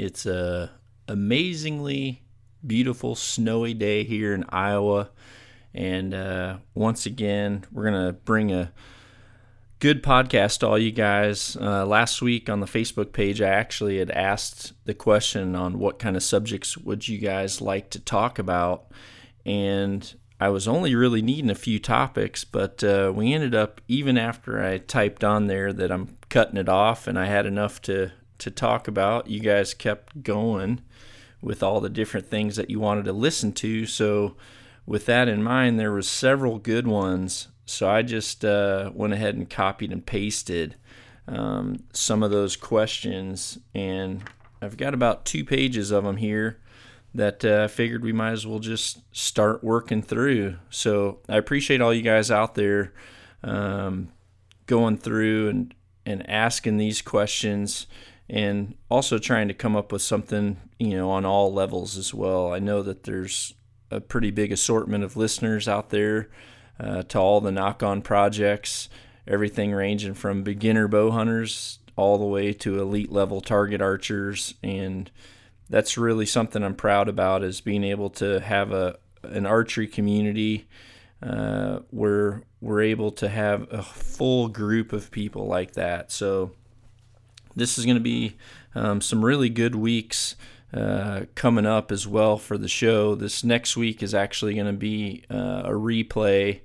It's a amazingly beautiful snowy day here in Iowa. And uh, once again, we're to bring a good podcast to all you guys. Uh, last week on the Facebook page, I actually had asked the question on what kind of subjects would you guys like to talk about. And I was only really needing a few topics, but uh, we ended up, even after I typed on there that I'm cutting it off and I had enough to, to talk about, you guys kept going with all the different things that you wanted to listen to. So, with that in mind, there was several good ones. So I just uh, went ahead and copied and pasted um, some of those questions, and I've got about two pages of them here that uh, I figured we might as well just start working through. So I appreciate all you guys out there um, going through and and asking these questions and also trying to come up with something you know on all levels as well. I know that there's a pretty big assortment of listeners out there uh, to all the Nock On projects, everything ranging from beginner bow hunters all the way to elite level target archers and that's really something I'm proud about is being able to have a an archery community uh, where we're able to have a full group of people like that. So this is going to be um, some really good weeks uh, coming up as well for the show. This next week is actually going to be uh, a replay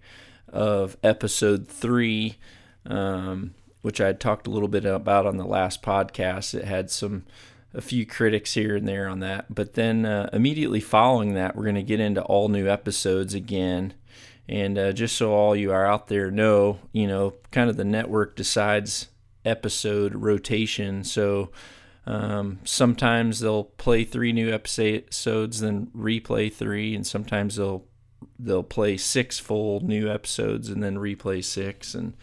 of episode three, um, which I had talked a little bit about on the last podcast. It had some a few critics here and there on that. But then uh, immediately following that, we're going to get into all new episodes again. And uh, just so all you are out there know, you know, kind of the network decides episode rotation. So um, sometimes they'll play three new episodes, then replay three, and sometimes they'll they'll play six full new episodes and then replay six, and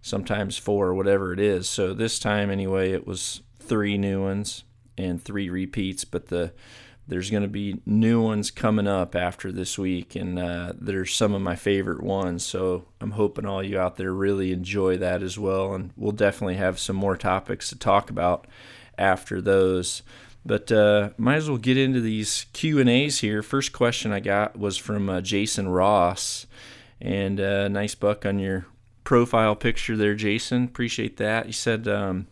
sometimes four, whatever it is. So this time anyway, it was three new ones and three repeats, but the there's going to be new ones coming up after this week, and uh, there's some of my favorite ones. So I'm hoping all you out there really enjoy that as well, and we'll definitely have some more topics to talk about after those. But uh, might as well get into these Q and A's here. First question I got was from uh, Jason Ross, and uh, nice buck on your profile picture there, Jason. Appreciate that. He said. Um,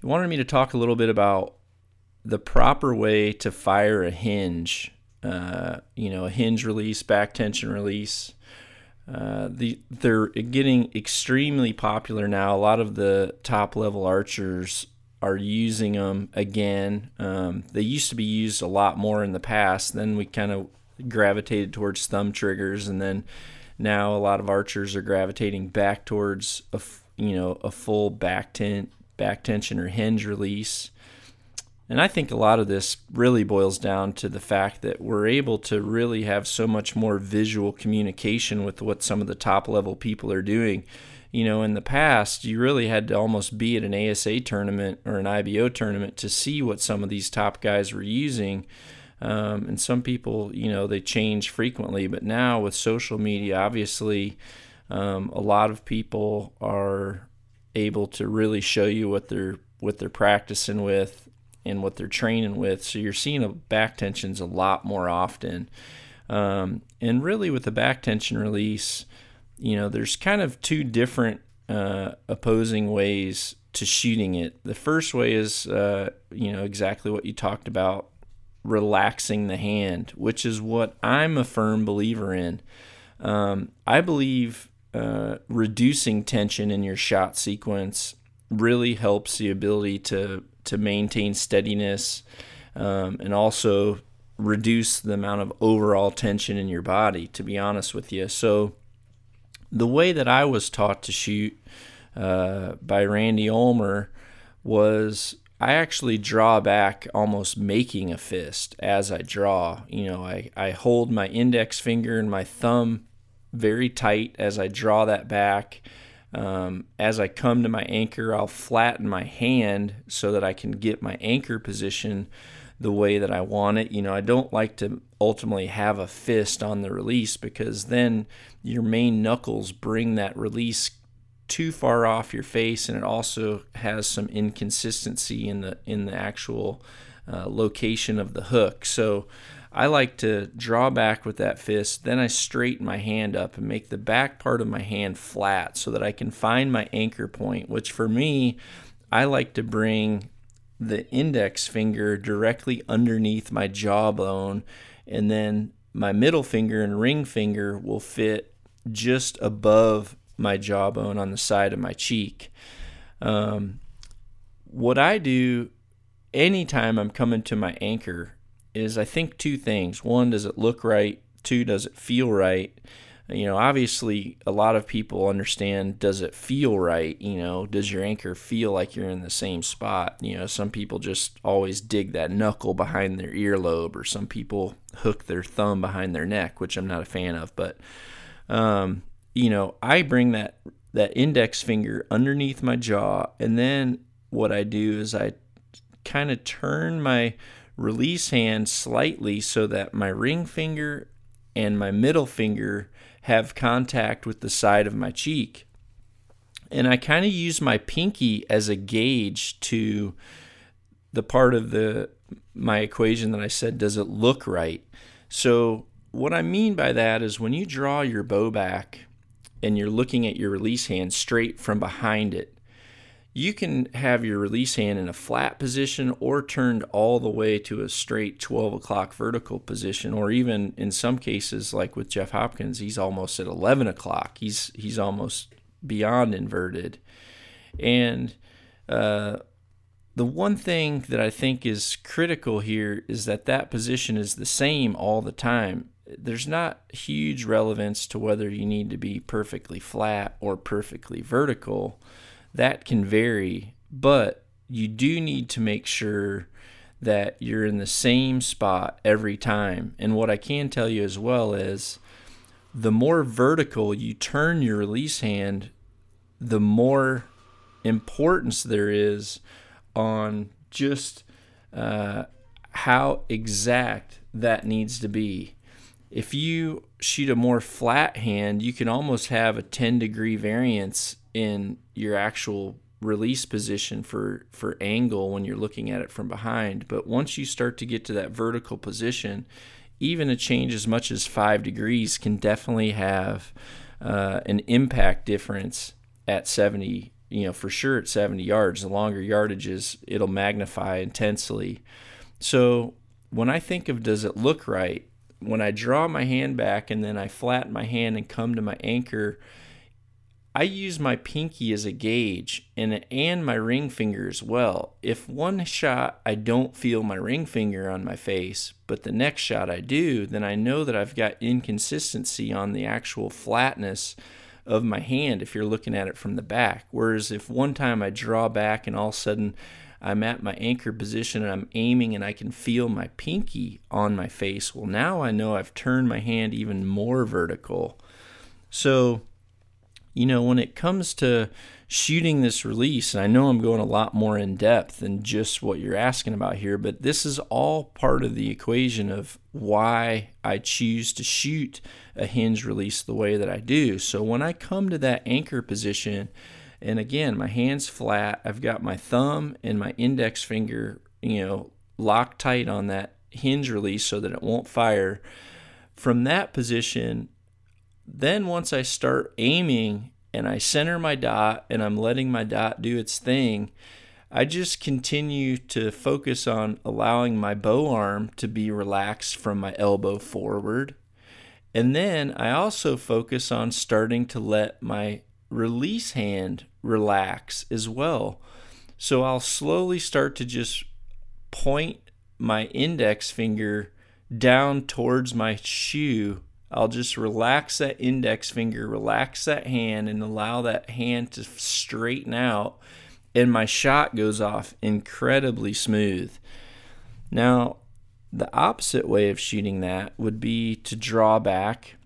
he wanted me to talk a little bit about the proper way to fire a hinge. Uh, you know, a hinge release, back tension release. Uh, the they're getting extremely popular now. A lot of the top level archers are using them again. Um, they used to be used a lot more in the past. Then we kind of gravitated towards thumb triggers, and then now a lot of archers are gravitating back towards a you know a full back tent back tension or hinge release. And I think a lot of this really boils down to the fact that we're able to really have so much more visual communication with what some of the top level people are doing. You know, in the past, you really had to almost be at an ASA tournament or an IBO tournament to see what some of these top guys were using. Um, and some people, you know, they change frequently. But now with social media, obviously, um, a lot of people are able to really show you what they're what they're practicing with and what they're training with. So you're seeing a back tensions a lot more often. Um, and really, with the back tension release, you know, there's kind of two different uh, opposing ways to shooting it. The first way is, uh, you know, exactly what you talked about, relaxing the hand, which is what I'm a firm believer in. Um, I believe uh, reducing tension in your shot sequence really helps the ability to to maintain steadiness um, and also reduce the amount of overall tension in your body. To be honest with you, so the way that I was taught to shoot uh, by Randy Ulmer was I actually draw back almost making a fist as I draw. You know, I, I hold my index finger and my thumb very tight as I draw that back. Um, as I come to my anchor, I'll flatten my hand so that I can get my anchor position the way that I want it. You know, I don't like to ultimately have a fist on the release because then your main knuckles bring that release too far off your face and it also has some inconsistency in the in the actual uh, location of the hook. So I like to draw back with that fist, then I straighten my hand up and make the back part of my hand flat so that I can find my anchor point, which for me, I like to bring the index finger directly underneath my jawbone, and then my middle finger and ring finger will fit just above my jawbone on the side of my cheek. Um, what I do anytime I'm coming to my anchor is I think two things. One, does it look right? Two, does it feel right? you know, obviously a lot of people understand does it feel right? You know, does your anchor feel like you're in the same spot? You know, some people just always dig that knuckle behind their earlobe, or some people hook their thumb behind their neck, which I'm not a fan of. But, um, you know, I bring that that index finger underneath my jaw, and then what I do is I kind of turn my release hand slightly so that my ring finger and my middle finger have contact with the side of my cheek. And I kind of use my pinky as a gauge to the part of the my equation that I said does it look right? So what I mean by that is when you draw your bow back and you're looking at your release hand straight from behind it, you can have your release hand in a flat position or turned all the way to a straight 12 o'clock vertical position or even in some cases like with jeff hopkins he's almost at 11 o'clock. He's he's almost beyond inverted. And uh, the one thing that i think is critical here is that that position is the same all the time. There's not huge relevance to whether you need to be perfectly flat or perfectly vertical that can vary, but you do need to make sure that you're in the same spot every time. And what I can tell you as well is the more vertical you turn your release hand, the more importance there is on just uh, how exact that needs to be. If you shoot a more flat hand, you can almost have a 10 degree variance in your actual release position for for angle when you're looking at it from behind. But once you start to get to that vertical position even a change as much as five degrees can definitely have uh, an impact difference at 70 you know for sure at 70 yards. The longer yardages it'll magnify intensely. So when i think of does it look right when i draw my hand back and then i flatten my hand and come to my anchor I use my pinky as a gauge and and my ring finger as well. If one shot I don't feel my ring finger on my face, but the next shot I do, then I know that I've got inconsistency on the actual flatness of my hand if you're looking at it from the back. Whereas if one time I draw back and all of a sudden I'm at my anchor position and I'm aiming and I can feel my pinky on my face, well now I know I've turned my hand even more vertical. So you know, when it comes to shooting this release, and I know I'm going a lot more in depth than just what you're asking about here, but this is all part of the equation of why I choose to shoot a hinge release the way that I do. So when I come to that anchor position, and again, my hand's flat, I've got my thumb and my index finger, you know, locked tight on that hinge release so that it won't fire. From that position, then once I start aiming and I center my dot and I'm letting my dot do its thing, I just continue to focus on allowing my bow arm to be relaxed from my elbow forward. And then I also focus on starting to let my release hand relax as well. So I'll slowly start to just point my index finger down towards my shoe I'll just relax that index finger, relax that hand, and allow that hand to straighten out. and my shot goes off incredibly smooth. Now, the opposite way of shooting that would be to draw back,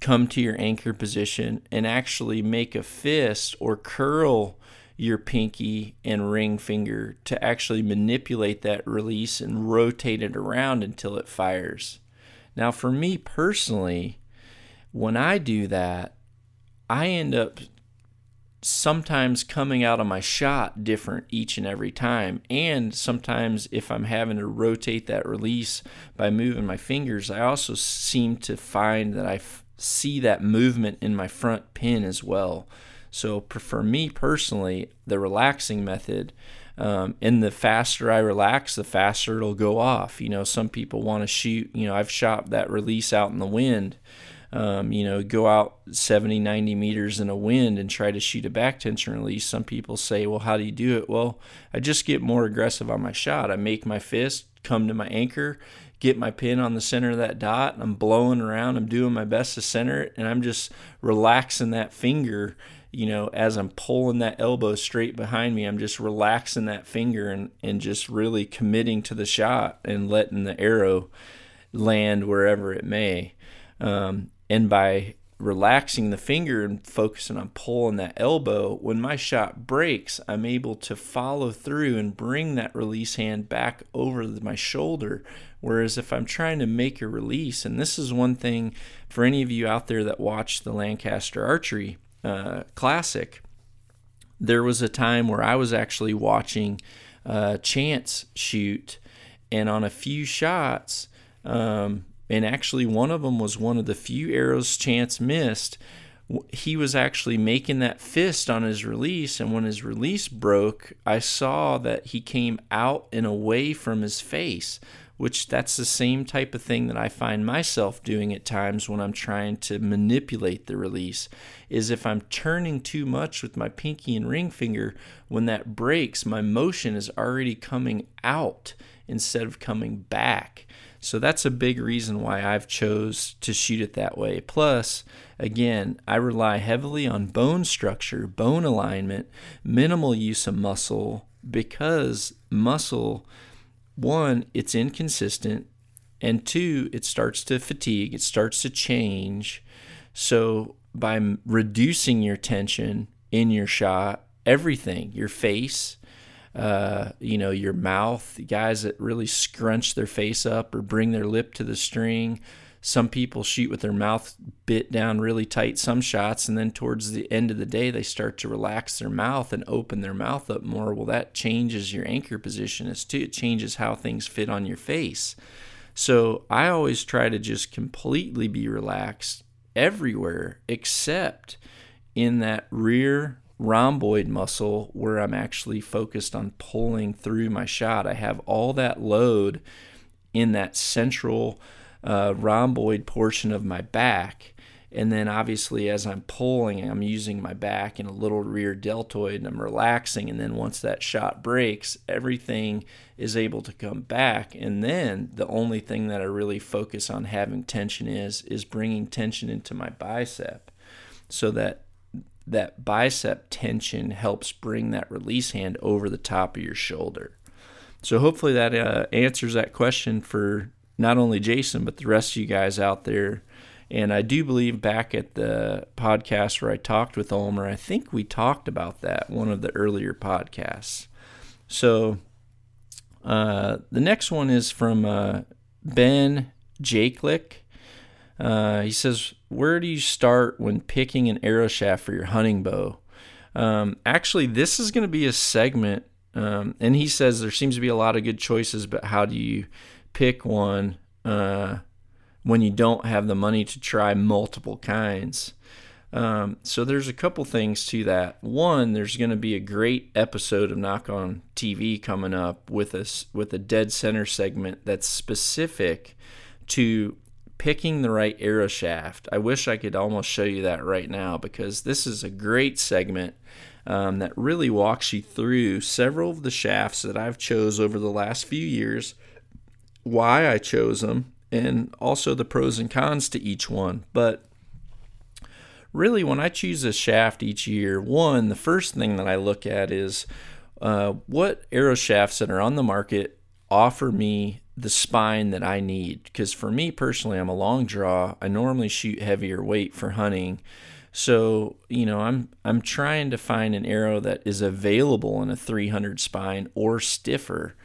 come to your anchor position, and actually make a fist or curl your pinky and ring finger to actually manipulate that release and rotate it around until it fires. Now, for me personally, when I do that, I end up sometimes coming out of my shot different each and every time. And sometimes, if I'm having to rotate that release by moving my fingers, I also seem to find that I f- see that movement in my front pin as well. So, for me personally, the relaxing method. Um, and the faster I relax, the faster it'll go off. You know, some people want to shoot, you know, I've shot that release out in the wind um, you know, go out 70, 90 meters in a wind and try to shoot a back tension release. Some people say, well, how do you do it? Well, I just get more aggressive on my shot. I make my fist come to my anchor, get my pin on the center of that dot, I'm blowing around. I'm doing my best to center it, and I'm just relaxing that finger. You know, as I'm pulling that elbow straight behind me, I'm just relaxing that finger and, and just really committing to the shot and letting the arrow land wherever it may. Um, and by relaxing the finger and focusing on pulling that elbow, when my shot breaks, I'm able to follow through and bring that release hand back over my shoulder. Whereas if I'm trying to make a release, and this is one thing for any of you out there that watch the Lancaster Archery uh, Classic, there was a time where I was actually watching uh, Chance shoot, and on a few shots, um, and actually one of them was one of the few arrows Chance missed. He was actually making that fist on his release, and when his release broke, I saw that he came out and away from his face, which that's the same type of thing that I find myself doing at times when I'm trying to manipulate the release. Is if I'm turning too much with my pinky and ring finger, when that breaks, my motion is already coming out instead of coming back. So that's a big reason why I've chose to shoot it that way. Plus, again, I rely heavily on bone structure, bone alignment, minimal use of muscle because muscle one, it's inconsistent, and two, it starts to fatigue, it starts to change. So by reducing your tension in your shot, everything, your face, uh, you know, your mouth, guys that really scrunch their face up or bring their lip to the string. Some people shoot with their mouth bit down really tight some shots, and then towards the end of the day, they start to relax their mouth and open their mouth up more. Well, that changes your anchor position as too. It changes how things fit on your face. So I always try to just completely be relaxed everywhere except in that rear rhomboid muscle where I'm actually focused on pulling through my shot. I have all that load in that central uh, rhomboid portion of my back. And then obviously, as I'm pulling, I'm using my back and a little rear deltoid and I'm relaxing. And then once that shot breaks, everything is able to come back. And then the only thing that I really focus on having tension is, is bringing tension into my bicep so that that bicep tension helps bring that release hand over the top of your shoulder. So hopefully that uh, answers that question for not only Jason but the rest of you guys out there. And I do believe back at the podcast where I talked with Ulmer, I think we talked about that one of the earlier podcasts. So uh, the next one is from uh, Ben Jakelick. Uh, he says, Where do you start when picking an arrow shaft for your hunting bow? Um, actually, this is going to be a segment, um, and he says there seems to be a lot of good choices, but how do you pick one uh, when you don't have the money to try multiple kinds? Um, so there's a couple things to that. One, there's going to be a great episode of Nock On TV coming up with us with a dead center segment that's specific to picking the right arrow shaft. I wish I could almost show you that right now because this is a great segment um, that really walks you through several of the shafts that I've chose over the last few years, why I chose them, and also the pros and cons to each one. But really, when I choose a shaft each year, one, the first thing that I look at is uh, what arrow shafts that are on the market offer me the spine that I need. Because for me personally, I'm a long draw. I normally shoot heavier weight for hunting. So, you know, I'm I'm trying to find an arrow that is available in a 300 spine or stiffer.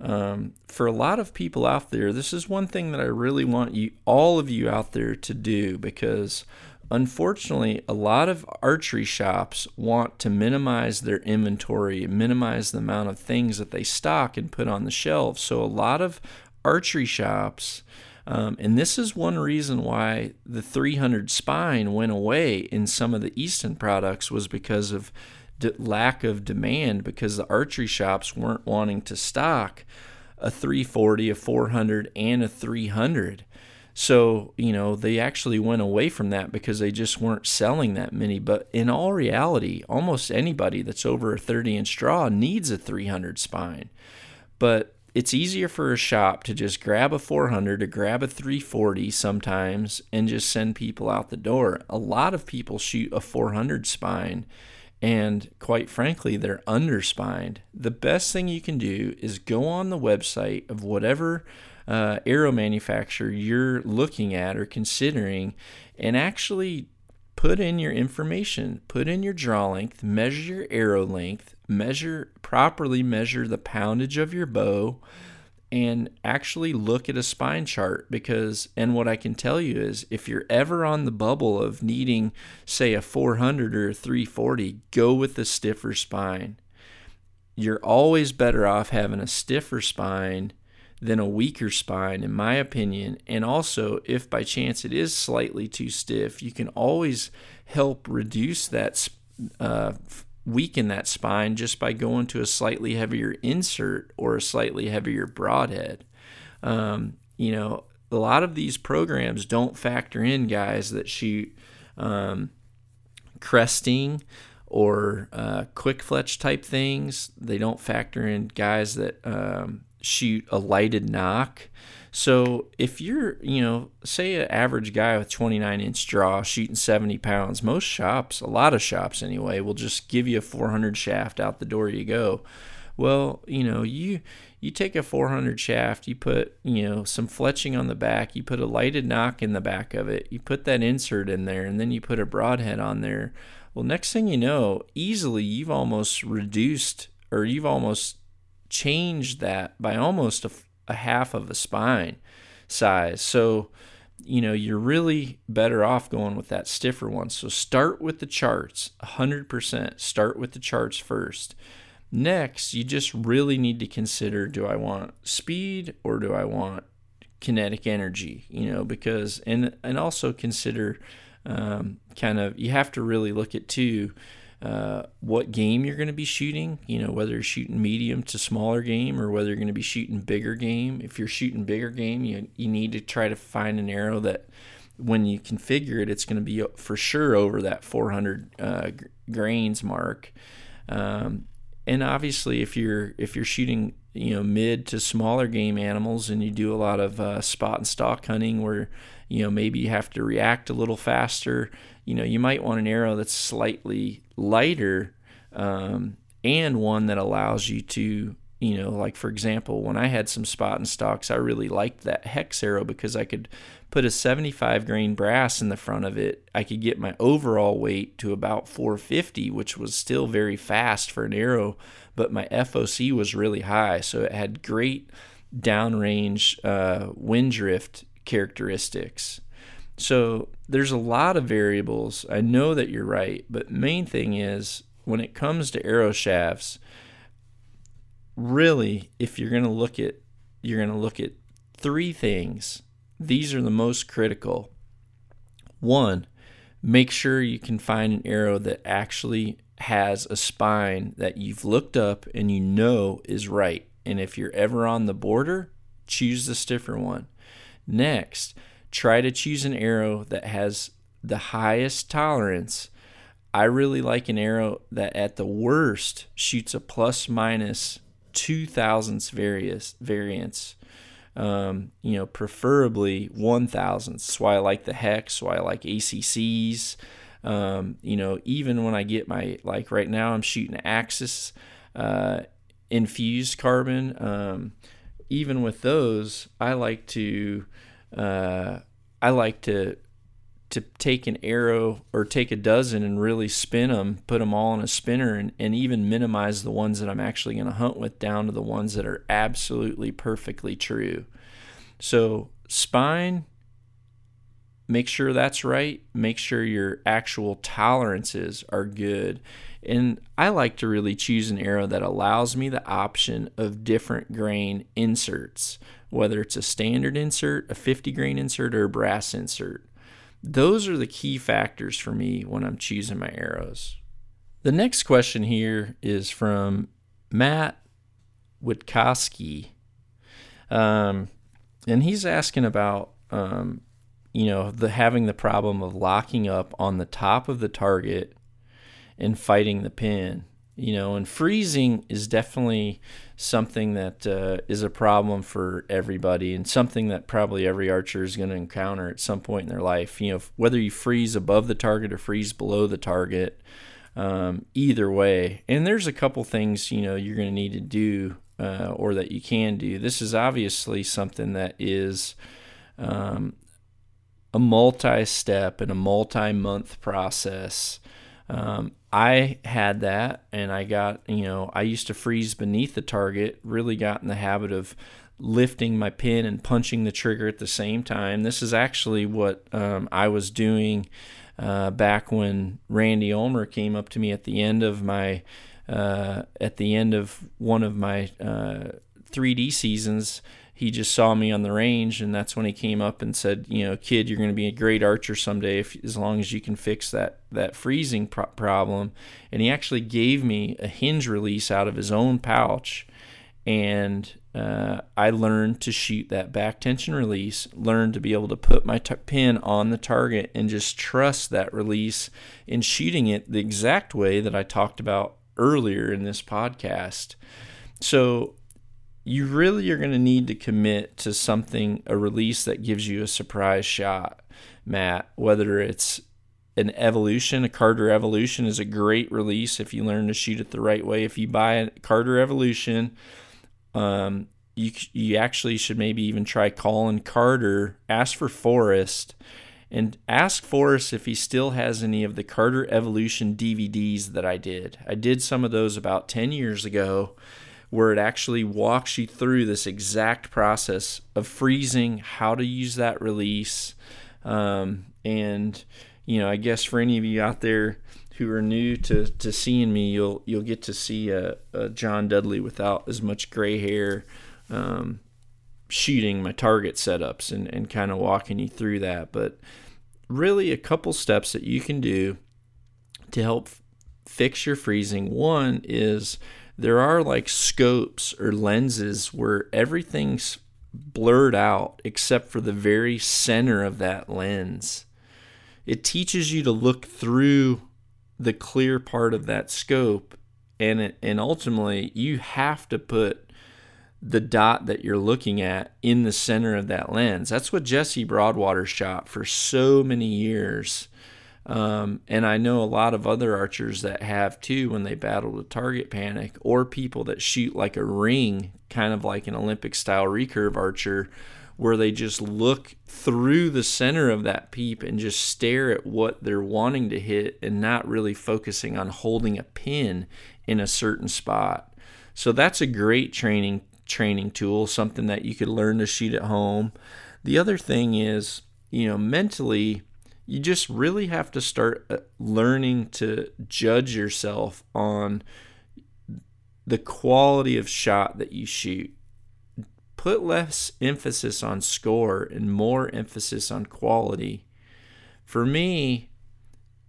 Um, for a lot of people out there, this is one thing that I really want you, all of you out there, to do because unfortunately, a lot of archery shops want to minimize their inventory, minimize the amount of things that they stock and put on the shelves. So, a lot of archery shops, um, and this is one reason why the 300 spine went away in some of the Easton products, was because of lack of demand, because the archery shops weren't wanting to stock a 340, a 400, and a 300. So, you know, they actually went away from that because they just weren't selling that many. But in all reality, almost anybody that's over a 30 inch draw needs a 300 spine. But it's easier for a shop to just grab a 400 or grab a 340 sometimes and just send people out the door. A lot of people shoot a 400 spine and quite frankly, they're underspined. The best thing you can do is go on the website of whatever uh, arrow manufacturer you're looking at or considering and actually put in your information, put in your draw length, measure your arrow length, measure properly measure the poundage of your bow and actually look at a spine chart because and what I can tell you is if you're ever on the bubble of needing say a 400 or a 340 go with the stiffer spine you're always better off having a stiffer spine than a weaker spine, in my opinion. And also, if by chance it is slightly too stiff, you can always help reduce that, uh, weaken that spine just by going to a slightly heavier insert or a slightly heavier broadhead. Um, you know, a lot of these programs don't factor in guys that shoot um, cresting or uh, quick fletch type things. They don't factor in guys that um, shoot a lighted nock. So if you're, you know, say an average guy with 29 inch draw shooting 70 pounds, most shops, a lot of shops anyway, will just give you a 400 shaft out the door you go. Well, you know, you you take a 400 shaft, you put, you know, some fletching on the back, you put a lighted nock in the back of it, you put that insert in there, and then you put a broadhead on there. Well, next thing you know, easily you've almost reduced or you've almost changed that by almost a, a half of a spine size. So, you know, you're really better off going with that stiffer one. So start with the charts 100%. Start with the charts first. Next, you just really need to consider do I want speed or do I want kinetic energy? You know, because, and, and also consider um, kind of, you have to really look at too uh, what game you're going to be shooting. You know, whether you're shooting medium to smaller game or whether you're going to be shooting bigger game. If you're shooting bigger game, you you need to try to find an arrow that when you configure it, it's going to be for sure over that 400 uh, grains mark. Um, and obviously, if you're if you're shooting you know mid to smaller game animals and you do a lot of uh, spot and stalk hunting where you know maybe you have to react a little faster you know you might want an arrow that's slightly lighter um, and one that allows you to you know like for example when i had some spot and stalks i really liked that hex arrow because i could put a 75 grain brass in the front of it. I could get my overall weight to about 450 which was still very fast for an arrow but my foc was really high. So it had great downrange uh, wind drift characteristics. So there's a lot of variables. I know that you're right, but main thing is when it comes to arrow shafts, really, if you're going to look at you're going to look at three things. These are the most critical. One, make sure you can find an arrow that actually has a spine that you've looked up and you know is right. And if you're ever on the border, choose the stiffer one. Next, try to choose an arrow that has the highest tolerance. I really like an arrow that at the worst shoots a plus minus two thousandths various variance. Um, you know, preferably one thousandths. That's why I like the hex. Why I like ACCs. Um, you know, even when I get my like right now, I'm shooting Axis uh, infused carbon. Um, even with those, I like to uh, I like to to take an arrow or take a dozen and really spin them, put them all in a spinner, and, and even minimize the ones that I'm actually going to hunt with down to the ones that are absolutely perfectly true. So, spine, make sure that's right. Make sure your actual tolerances are good. And I like to really choose an arrow that allows me the option of different grain inserts, whether it's a standard insert, a 50 grain insert, or a brass insert. Those are the key factors for me when I'm choosing my arrows. The next question here is from Matt Witkowski. Um, and he's asking about, um, you know, the having the problem of locking up on the top of the target and fighting the pin you know and freezing is definitely something that uh, is a problem for everybody and something that probably every archer is going to encounter at some point in their life. You know whether you freeze above the target or freeze below the target um, either way. And there's a couple things you know you're going to need to do uh, or that you can do. This is obviously something that is um, a multi-step and a multi-month process um, I had that, and I got, you know, I used to freeze beneath the target, really got in the habit of lifting my pin and punching the trigger at the same time. This is actually what um, I was doing uh, back when Randy Ulmer came up to me at the end of my, uh, at the end of one of my uh, 3D seasons he just saw me on the range and that's when he came up and said you know kid you're going to be a great archer someday if as long as you can fix that that freezing pro- problem and he actually gave me a hinge release out of his own pouch and uh, I learned to shoot that back tension release, learned to be able to put my t- pin on the target and just trust that release in shooting it the exact way that I talked about earlier in this podcast. So you really are going to need to commit to something, a release that gives you a surprise shot, Matt. Whether it's an evolution, a Carter Evolution is a great release if you learn to shoot it the right way. If you buy a Carter Evolution, um, you you actually should maybe even try calling Carter, ask for Forrest, and ask Forrest if he still has any of the Carter Evolution DVDs that I did. I did some of those about ten years ago where it actually walks you through this exact process of freezing, how to use that release. Um, and, you know, I guess for any of you out there who are new to, to seeing me, you'll you'll get to see a, a John Dudley without as much gray hair um, shooting my target setups and, and kind of walking you through that. But really, a couple steps that you can do to help fix your freezing. One is there are like scopes or lenses where everything's blurred out except for the very center of that lens. It teaches you to look through the clear part of that scope and it, and ultimately you have to put the dot that you're looking at in the center of that lens. That's what Jesse Broadwater shot for so many years. Um, and I know a lot of other archers that have too when they battle with target panic, or people that shoot like a ring, kind of like an Olympic style recurve archer, where they just look through the center of that peep and just stare at what they're wanting to hit and not really focusing on holding a pin in a certain spot. So that's a great training training tool, something that you could learn to shoot at home. The other thing is, you know, mentally you just really have to start uh, learning to judge yourself on the quality of shot that you shoot. Put less emphasis on score and more emphasis on quality. For me,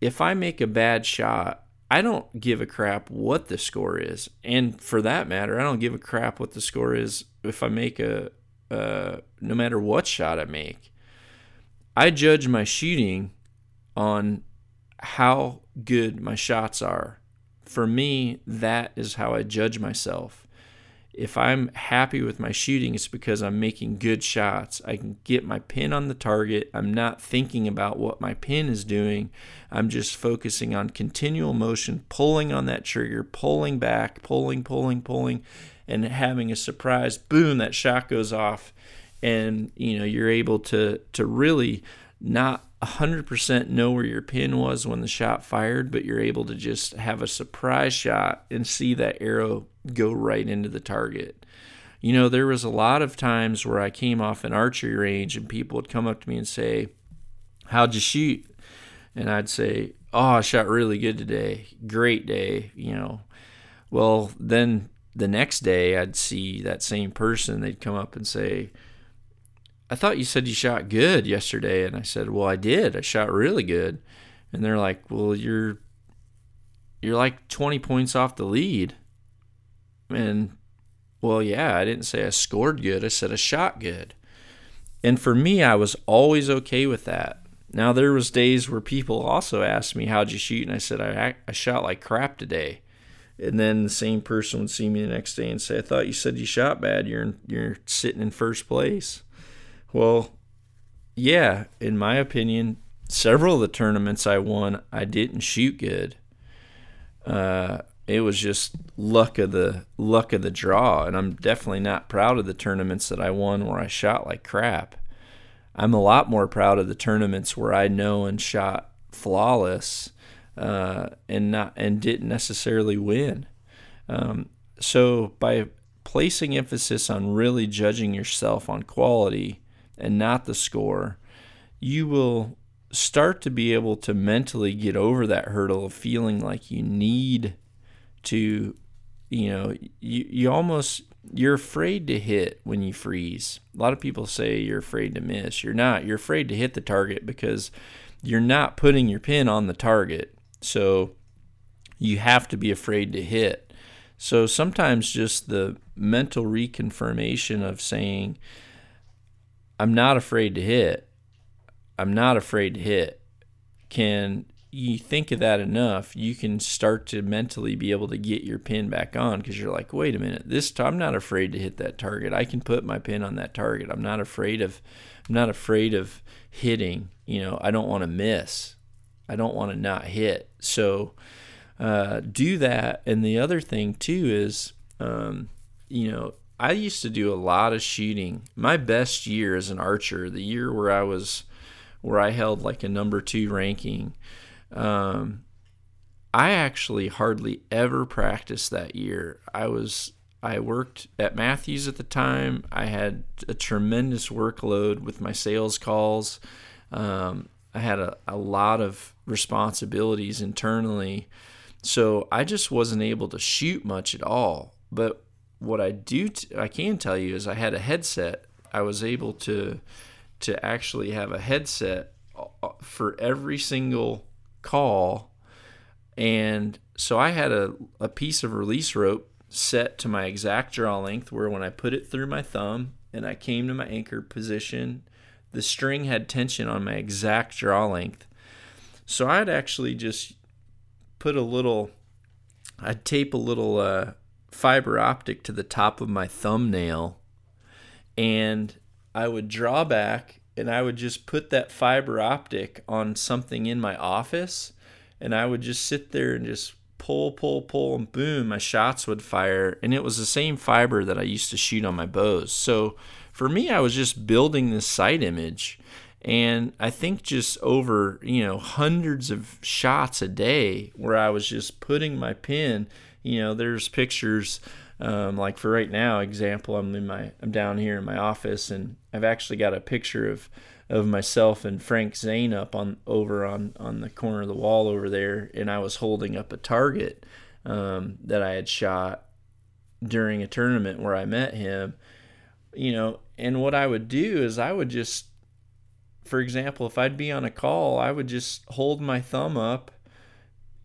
if I make a bad shot, I don't give a crap what the score is. And for that matter, I don't give a crap what the score is if I make a, uh, no matter what shot I make. I judge my shooting on how good my shots are. For me, that is how I judge myself. if I'm happy with my shooting, it's because I'm making good shots. I can get my pin on the target. I'm not thinking about what my pin is doing. I'm just focusing on continual motion, pulling on that trigger, pulling back, pulling, pulling, pulling, and having a surprise. Boom, that shot goes off. And you know, you're able to to really not 100% know where your pin was when the shot fired, but you're able to just have a surprise shot and see that arrow go right into the target. You know, there was a lot of times where I came off an archery range and people would come up to me and say, How'd you shoot? And I'd say, Oh, I shot really good today. Great day, you know. Well, then the next day I'd see that same person, they'd come up and say, I thought you said you shot good yesterday. And I said, Well, I did. I shot really good. And they're like, Well, you're you're like 20 points off the lead. And well, yeah, I didn't say I scored good. I said I shot good. And for me, I was always okay with that. Now there was days where people also asked me, "How'd you shoot?" and I said, "I I shot like crap today." And then the same person would see me the next day and say, "I thought you said you shot bad. You're you're sitting in first place." Well, yeah, in my opinion, several of the tournaments I won, I didn't shoot good. Uh, it was just luck of the luck of the draw, and I'm definitely not proud of the tournaments that I won where I shot like crap. I'm a lot more proud of the tournaments where I know and shot flawless, uh, and not and didn't necessarily win. Um, so by placing emphasis on really judging yourself on quality and not the score, you will start to be able to mentally get over that hurdle of feeling like you need to you know you, you almost you're afraid to hit when you freeze. A lot of people say you're afraid to miss. You're not. You're afraid to hit the target because you're not putting your pin on the target. So you have to be afraid to hit. So sometimes just the mental reconfirmation of saying I'm not afraid to hit. I'm not afraid to hit. Can you think of that enough, you can start to mentally be able to get your pin back on because you're like, wait a minute, this time I'm not afraid to hit that target. I can put my pin on that target. I'm not afraid of, I'm not afraid of hitting. You know, I don't want to miss. I don't want to not hit. So uh, do that. And the other thing too is, um, you know, I used to do a lot of shooting. My best year as an archer, the year where I was, where I held like a number two ranking, um, I actually hardly ever practiced that year. I was I worked at Mathews at the time. I had a tremendous workload with my sales calls. Um, I had a, a lot of responsibilities internally. So I just wasn't able to shoot much at all. But what I do, t- I can tell you is I had a headset. I was able to to actually have a headset uh, for every single call, and so I had a a piece of release rope set to my exact draw length, where when I put it through my thumb and I came to my anchor position, the string had tension on my exact draw length. So I'd actually just put a little, I'd tape a little uh, fiber optic to the top of my thumbnail and I would draw back and I would just put that fiber optic on something in my office and I would just sit there and just pull, pull, pull, and boom, my shots would fire. And it was the same fiber that I used to shoot on my bows. So for me, I was just building this sight image. And I think just over, you know, hundreds of shots a day where I was just putting my pin you know, there's pictures um, like for right now, example, I'm in my I'm down here in my office and I've actually got a picture of of myself and Frank Zane up on over on on the corner of the wall over there, and I was holding up a target um, that I had shot during a tournament where I met him. You know, and what I would do is I would just, for example, if I'd be on a call, I would just hold my thumb up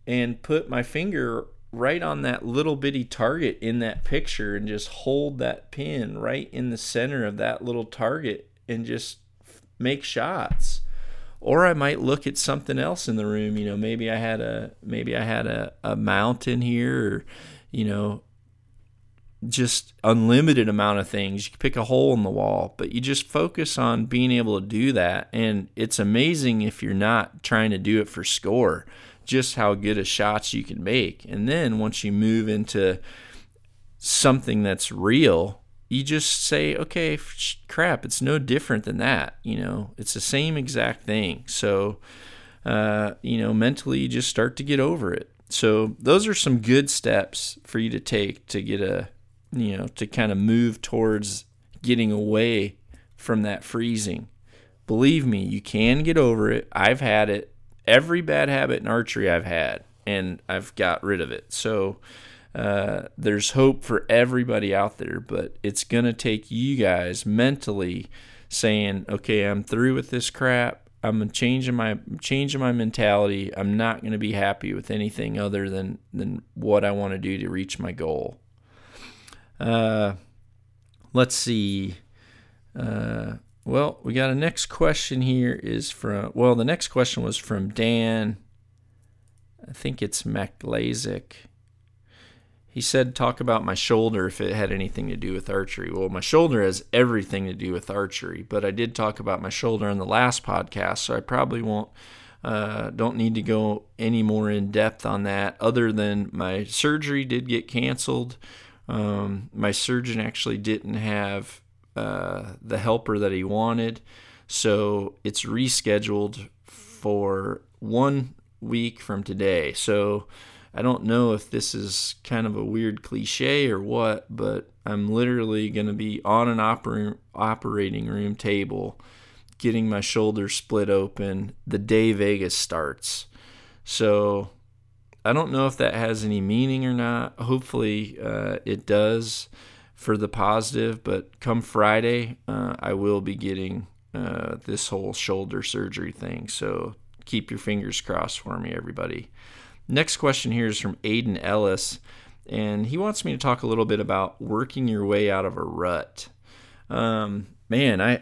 and put my finger right on that little bitty target in that picture and just hold that pin right in the center of that little target and just make shots or I might look at something else in the room you know maybe I had a maybe I had a, a mountain here or you know just unlimited amount of things. You can pick a hole in the wall, but you just focus on being able to do that. And it's amazing if you're not trying to do it for score, just how good of shots you can make. And then once you move into something that's real, you just say, okay, crap, it's no different than that. You know, it's the same exact thing. So, uh, you know, mentally, you just start to get over it. So, those are some good steps for you to take to get a you know, to kind of move towards getting away from that freezing. Believe me, you can get over it. I've had it. Every bad habit in archery I've had, and I've got rid of it. So uh, there's hope for everybody out there, but it's going to take you guys mentally saying, okay, I'm through with this crap. I'm changing my changing my mentality. I'm not going to be happy with anything other than than what I want to do to reach my goal. Uh, let's see. Uh, well, we got a next question here is from, well, the next question was from Dan. I think it's MacLazick. He said, talk about my shoulder if it had anything to do with archery. Well, my shoulder has everything to do with archery, but I did talk about my shoulder in the last podcast, so I probably won't, uh, don't need to go any more in depth on that, other than my surgery did get canceled. Um, my surgeon actually didn't have uh, the helper that he wanted, so it's rescheduled for one week from today. So I don't know if this is kind of a weird cliche or what, but I'm literally going to be on an oper- operating room table getting my shoulder split open the day Vegas starts. So I don't know if that has any meaning or not. Hopefully, uh, it does for the positive. But come Friday, uh, I will be getting uh, this whole shoulder surgery thing. So keep your fingers crossed for me, everybody. Next question here is from Aiden Ellis, and he wants me to talk a little bit about working your way out of a rut. Um, man, I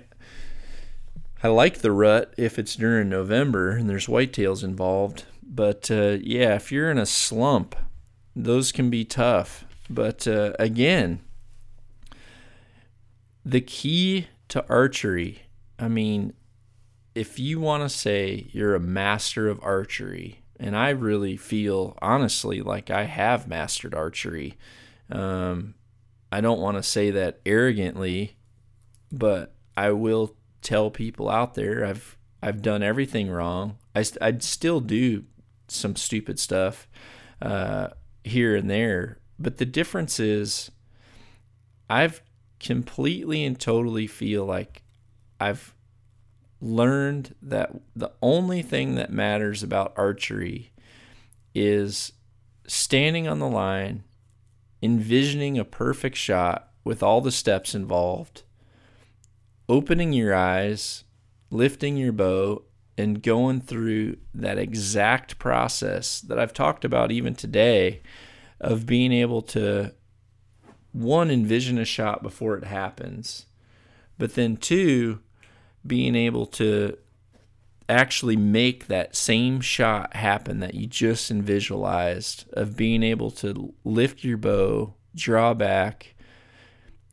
I like the rut if it's during November and there's whitetails involved. But uh, yeah, if you're in a slump, those can be tough. But uh, again, the key to archery, I mean, if you want to say you're a master of archery, and I really feel honestly like I have mastered archery. Um, I don't want to say that arrogantly, but I will tell people out there I've I've done everything wrong. I I still do some stupid stuff uh, here and there. But the difference is, I've completely and totally feel like I've learned that the only thing that matters about archery is standing on the line, envisioning a perfect shot with all the steps involved, opening your eyes, lifting your bow, and going through that exact process that I've talked about even today of being able to one envision a shot before it happens but then two being able to actually make that same shot happen that you just visualized of being able to lift your bow draw back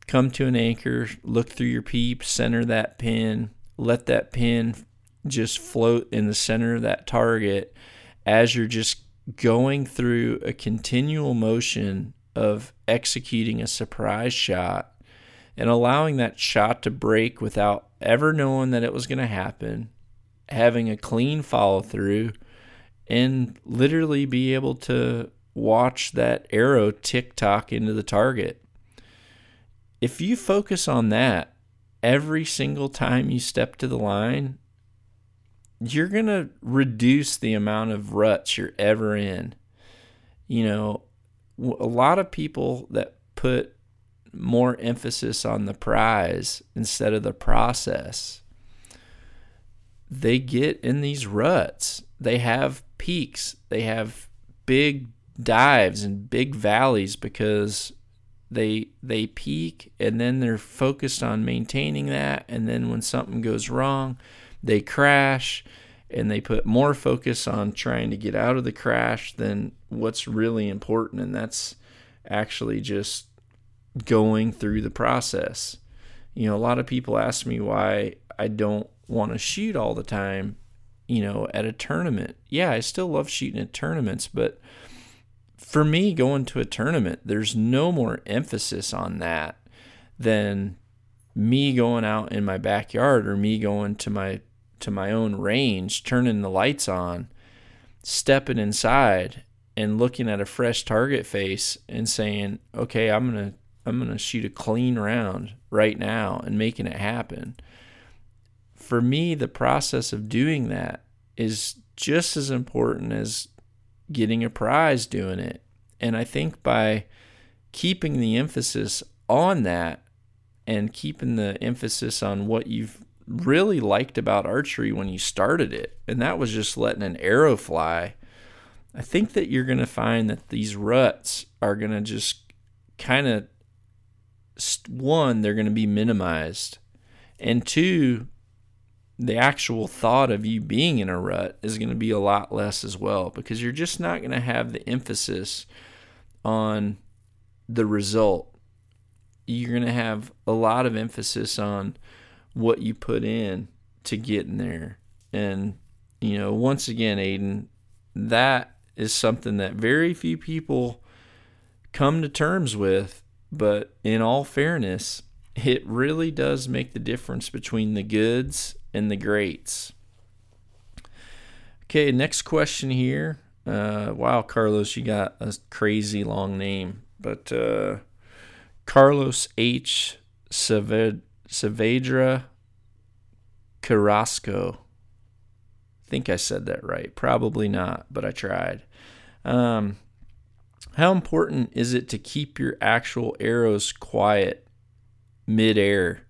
come to an anchor look through your peep center that pin let that pin just float in the center of that target. As you're just going through a continual motion of executing a surprise shot and allowing that shot to break without ever knowing that it was going to happen, having a clean follow through, and literally be able to watch that arrow tick tock into the target. If you focus on that every single time you step to the line, you're going to reduce the amount of ruts you're ever in. You know, a lot of people that put more emphasis on the prize instead of the process, they get in these ruts. They have peaks, they have big dives and big valleys because they they peak and then they're focused on maintaining that. And then when something goes wrong they crash and they put more focus on trying to get out of the crash than what's really important and that's actually just going through the process. You know, a lot of people ask me why I don't want to shoot all the time, you know, at a tournament. Yeah, I still love shooting at tournaments, but for me, going to a tournament, there's no more emphasis on that than me going out in my backyard or me going to my to my own range, turning the lights on, stepping inside and looking at a fresh target face and saying, "Okay, I'm going to I'm going to shoot a clean round right now and making it happen." For me, the process of doing that is just as important as getting a prize doing it. And I think by keeping the emphasis on that and keeping the emphasis on what you've really liked about archery when you started it, and that was just letting an arrow fly, I think that you're going to find that these ruts are going to just kind of, one, they're going to be minimized. And two, the actual thought of you being in a rut is going to be a lot less as well because you're just not going to have the emphasis on the result. You're going to have a lot of emphasis on what you put in to get in there. And, you know, once again, Aiden, that is something that very few people come to terms with. But in all fairness, it really does make the difference between the goods and the greats. Okay, next question here. Uh, wow, Carlos, you got a crazy long name. But uh, Carlos H. Saavedra Carrasco. I think I said that right. Probably not, but I tried. Um, how important is it to keep your actual arrows quiet midair?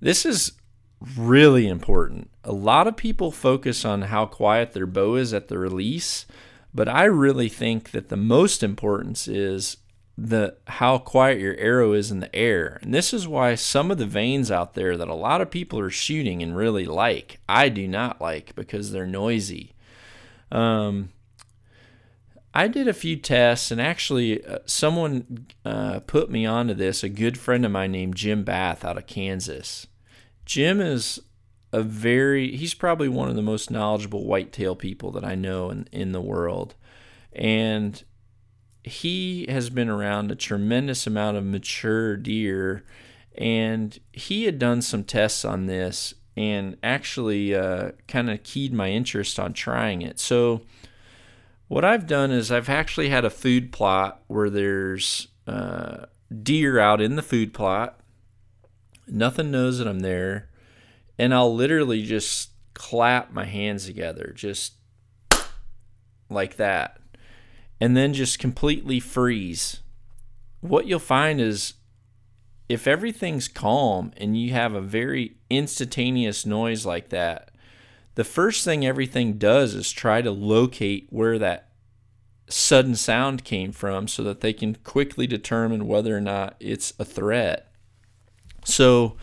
This is really important. A lot of people focus on how quiet their bow is at the release, but I really think that the most importance is the how quiet your arrow is in the air. And this is why some of the vanes out there that a lot of people are shooting and really like, I do not like because they're noisy. Um, I did a few tests, and actually, uh, someone uh, put me onto this. A good friend of mine named Jim Bath out of Kansas. Jim is a very, he's probably one of the most knowledgeable whitetail people that I know in, in the world. And he has been around a tremendous amount of mature deer. And he had done some tests on this and actually uh, kind of keyed my interest on trying it. So, what I've done is I've actually had a food plot where there's uh, deer out in the food plot Nothing knows that I'm there. And I'll literally just clap my hands together, just like that. And then just completely freeze. What you'll find is if everything's calm and you have a very instantaneous noise like that, the first thing everything does is try to locate where that sudden sound came from so that they can quickly determine whether or not it's a threat. So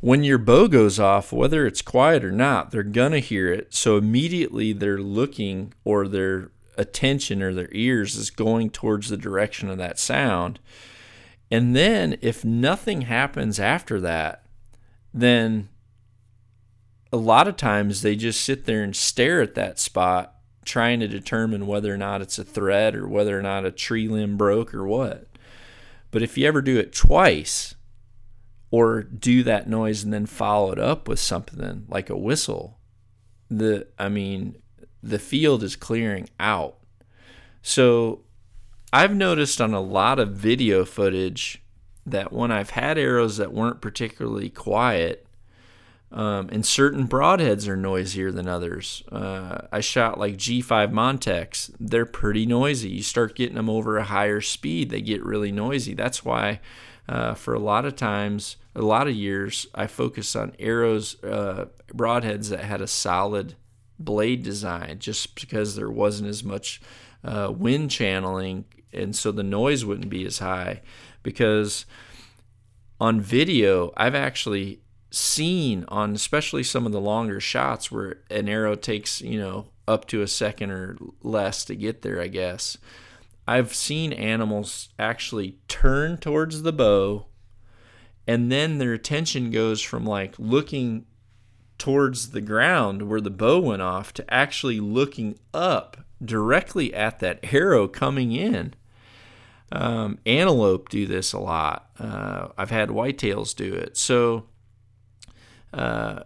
when your bow goes off, whether it's quiet or not, they're going to hear it. So immediately they're looking or their attention or their ears is going towards the direction of that sound. And then if nothing happens after that, then a lot of times they just sit there and stare at that spot trying to determine whether or not it's a threat or whether or not a tree limb broke or what. But if you ever do it twice, or do that noise and then follow it up with something like a whistle the i mean the field is clearing out so i've noticed on a lot of video footage that when i've had arrows that weren't particularly quiet um, and certain broadheads are noisier than others. Uh, I shot like G5 Montec. They're pretty noisy. You start getting them over a higher speed, they get really noisy. That's why uh, for a lot of times, a lot of years, I focused on arrows, uh, broadheads that had a solid blade design just because there wasn't as much uh, wind channeling and so the noise wouldn't be as high. Because on video, I've actually seen on especially some of the longer shots where an arrow takes, you know, up to a second or less to get there, I guess. I've seen animals actually turn towards the bow and then their attention goes from like looking towards the ground where the bow went off to actually looking up directly at that arrow coming in. Um, antelope do this a lot. Uh, I've had whitetails do it. So uh,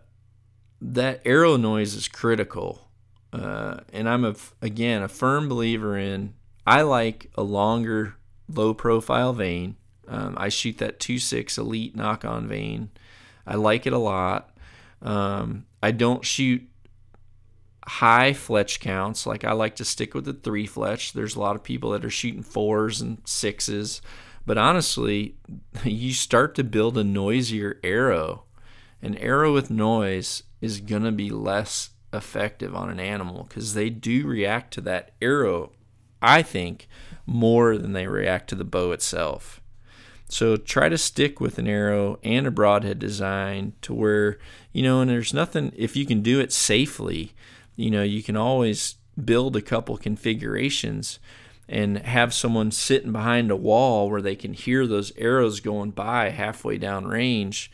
that arrow noise is critical. Uh, and I'm a, again a firm believer in. I like a longer, low profile vein. Um, I shoot that 2.6 Elite Nock On vane. I like it a lot. Um, I don't shoot high fletch counts. Like I like to stick with the three fletch. There's a lot of people that are shooting fours and sixes. But honestly, you start to build a noisier arrow. An arrow with noise is going to be less effective on an animal because they do react to that arrow, I think, more than they react to the bow itself. So try to stick with an arrow and a broadhead design to where, you know, and there's nothing, if you can do it safely, you know, you can always build a couple configurations and have someone sitting behind a wall where they can hear those arrows going by halfway down range.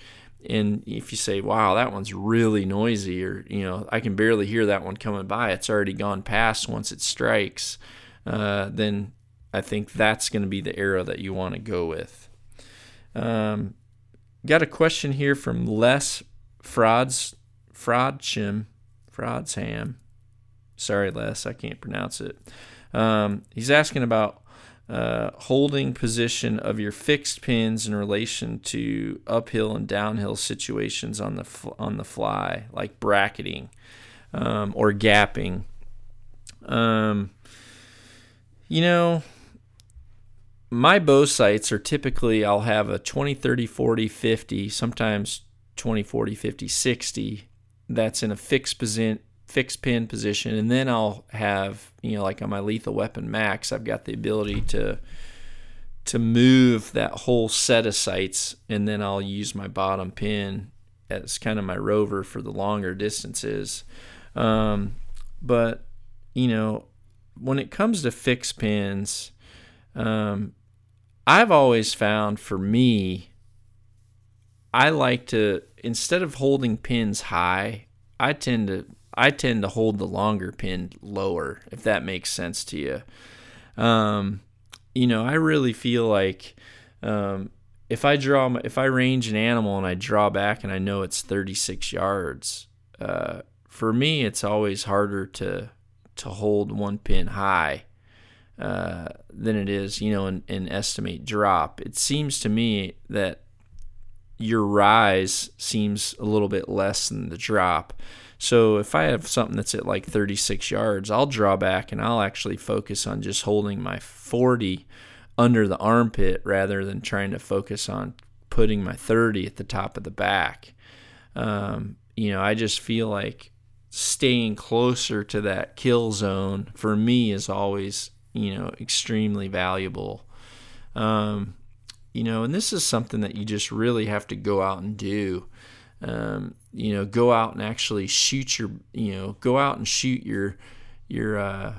And if you say wow that one's really noisy or you know i can barely hear that one coming by. It's already gone past once it strikes uh, then i think that's going to be the arrow that you want to go with um, got a question here from les frauds fraudshim fraudsham sorry les i can't pronounce it um, he's asking about uh, holding position of your fixed pins in relation to uphill and downhill situations on the fl- on the fly, like bracketing um, or gapping. Um, you know, my bow sights are typically I'll have a 20, 30, 40, 50, sometimes 20, 40, 50, 60 that's in a fixed position fixed pin position, and then I'll have you know like on my lethal weapon max, I've got the ability to to move that whole set of sights, and then I'll use my bottom pin as kind of my rover for the longer distances. Um, but you know, when it comes to fixed pins, um, I've always found for me, I like to instead of holding pins high, I tend to I tend to hold the longer pin lower, if that makes sense to you. Um, you know, I really feel like um, if I draw, if I range an animal and I draw back and I know it's 36 yards, uh, for me, it's always harder to to hold one pin high uh, than it is, you know, and, estimate drop. It seems to me that your rise seems a little bit less than the drop. So if I have something that's at like 36 yards, I'll draw back and I'll actually focus on just holding my 40 under the armpit rather than trying to focus on putting my 30 at the top of the back. Um, you know, I just feel like staying closer to that kill zone for me is always, you know, extremely valuable. Um, you know, and this is something that you just really have to go out and do um, you know, go out and actually shoot your, you know, go out and shoot your your uh,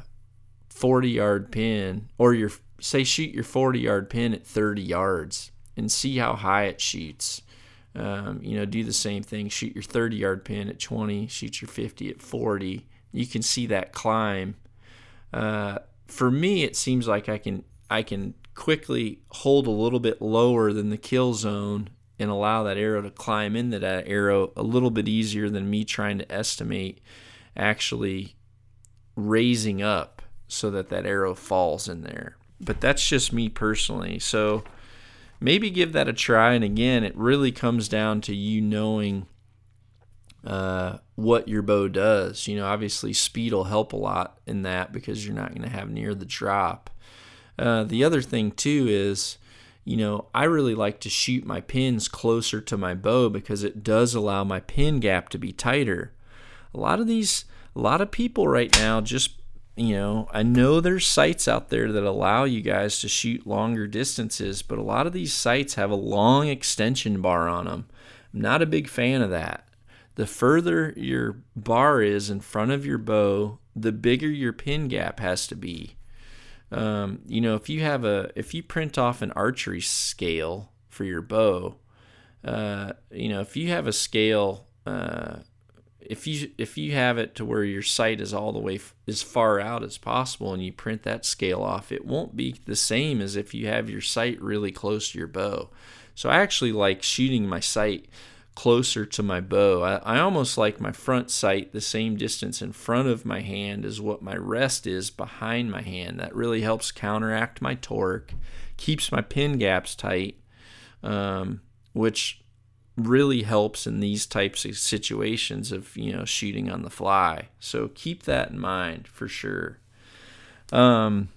40 yard pin or your say shoot your 40 yard pin at 30 yards and see how high it shoots. Um, you know, do the same thing. Shoot your 30 yard pin at 20. Shoot your 50 at 40. You can see that climb. Uh, for me, it seems like I can I can quickly hold a little bit lower than the kill zone and allow that arrow to climb into that arrow a little bit easier than me trying to estimate actually raising up so that that arrow falls in there. But that's just me personally. So maybe give that a try. And again, it really comes down to you knowing uh, what your bow does. You know, obviously, speed will help a lot in that because you're not going to have near the drop. Uh, the other thing, too, is you know, I really like to shoot my pins closer to my bow because it does allow my pin gap to be tighter. A lot of these, a lot of people right now just, you know, I know there's sights out there that allow you guys to shoot longer distances, but a lot of these sights have a long extension bar on them. I'm not a big fan of that. The further your bar is in front of your bow, the bigger your pin gap has to be. Um, you know, if you have a if you print off an archery scale for your bow, uh, you know, if you have a scale, uh, if you if you have it to where your sight is all the way f- as far out as possible, and you print that scale off, it won't be the same as if you have your sight really close to your bow. So I actually like shooting my sight closer to my bow. I, I, almost like my front sight the same distance in front of my hand as what my rest is behind my hand. That really helps counteract my torque, keeps my pin gaps tight, um, which really helps in these types of situations of you know shooting on the fly. So keep that in mind for sure. Um,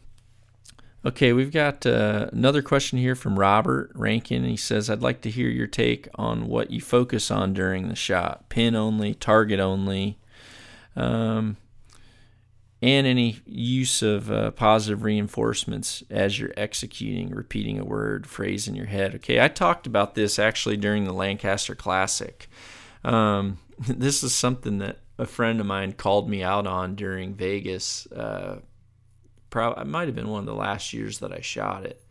Okay, we've got uh, another question here from Robert Rankin. He says, I'd like to hear your take on what you focus on during the shot pin only, target only, um, and any use of uh, positive reinforcements as you're executing, repeating a word, phrase in your head. Okay, I talked about this actually during the Lancaster Classic. Um, this is something that a friend of mine called me out on during Vegas. Uh, probably it might have been one of the last years that I shot it.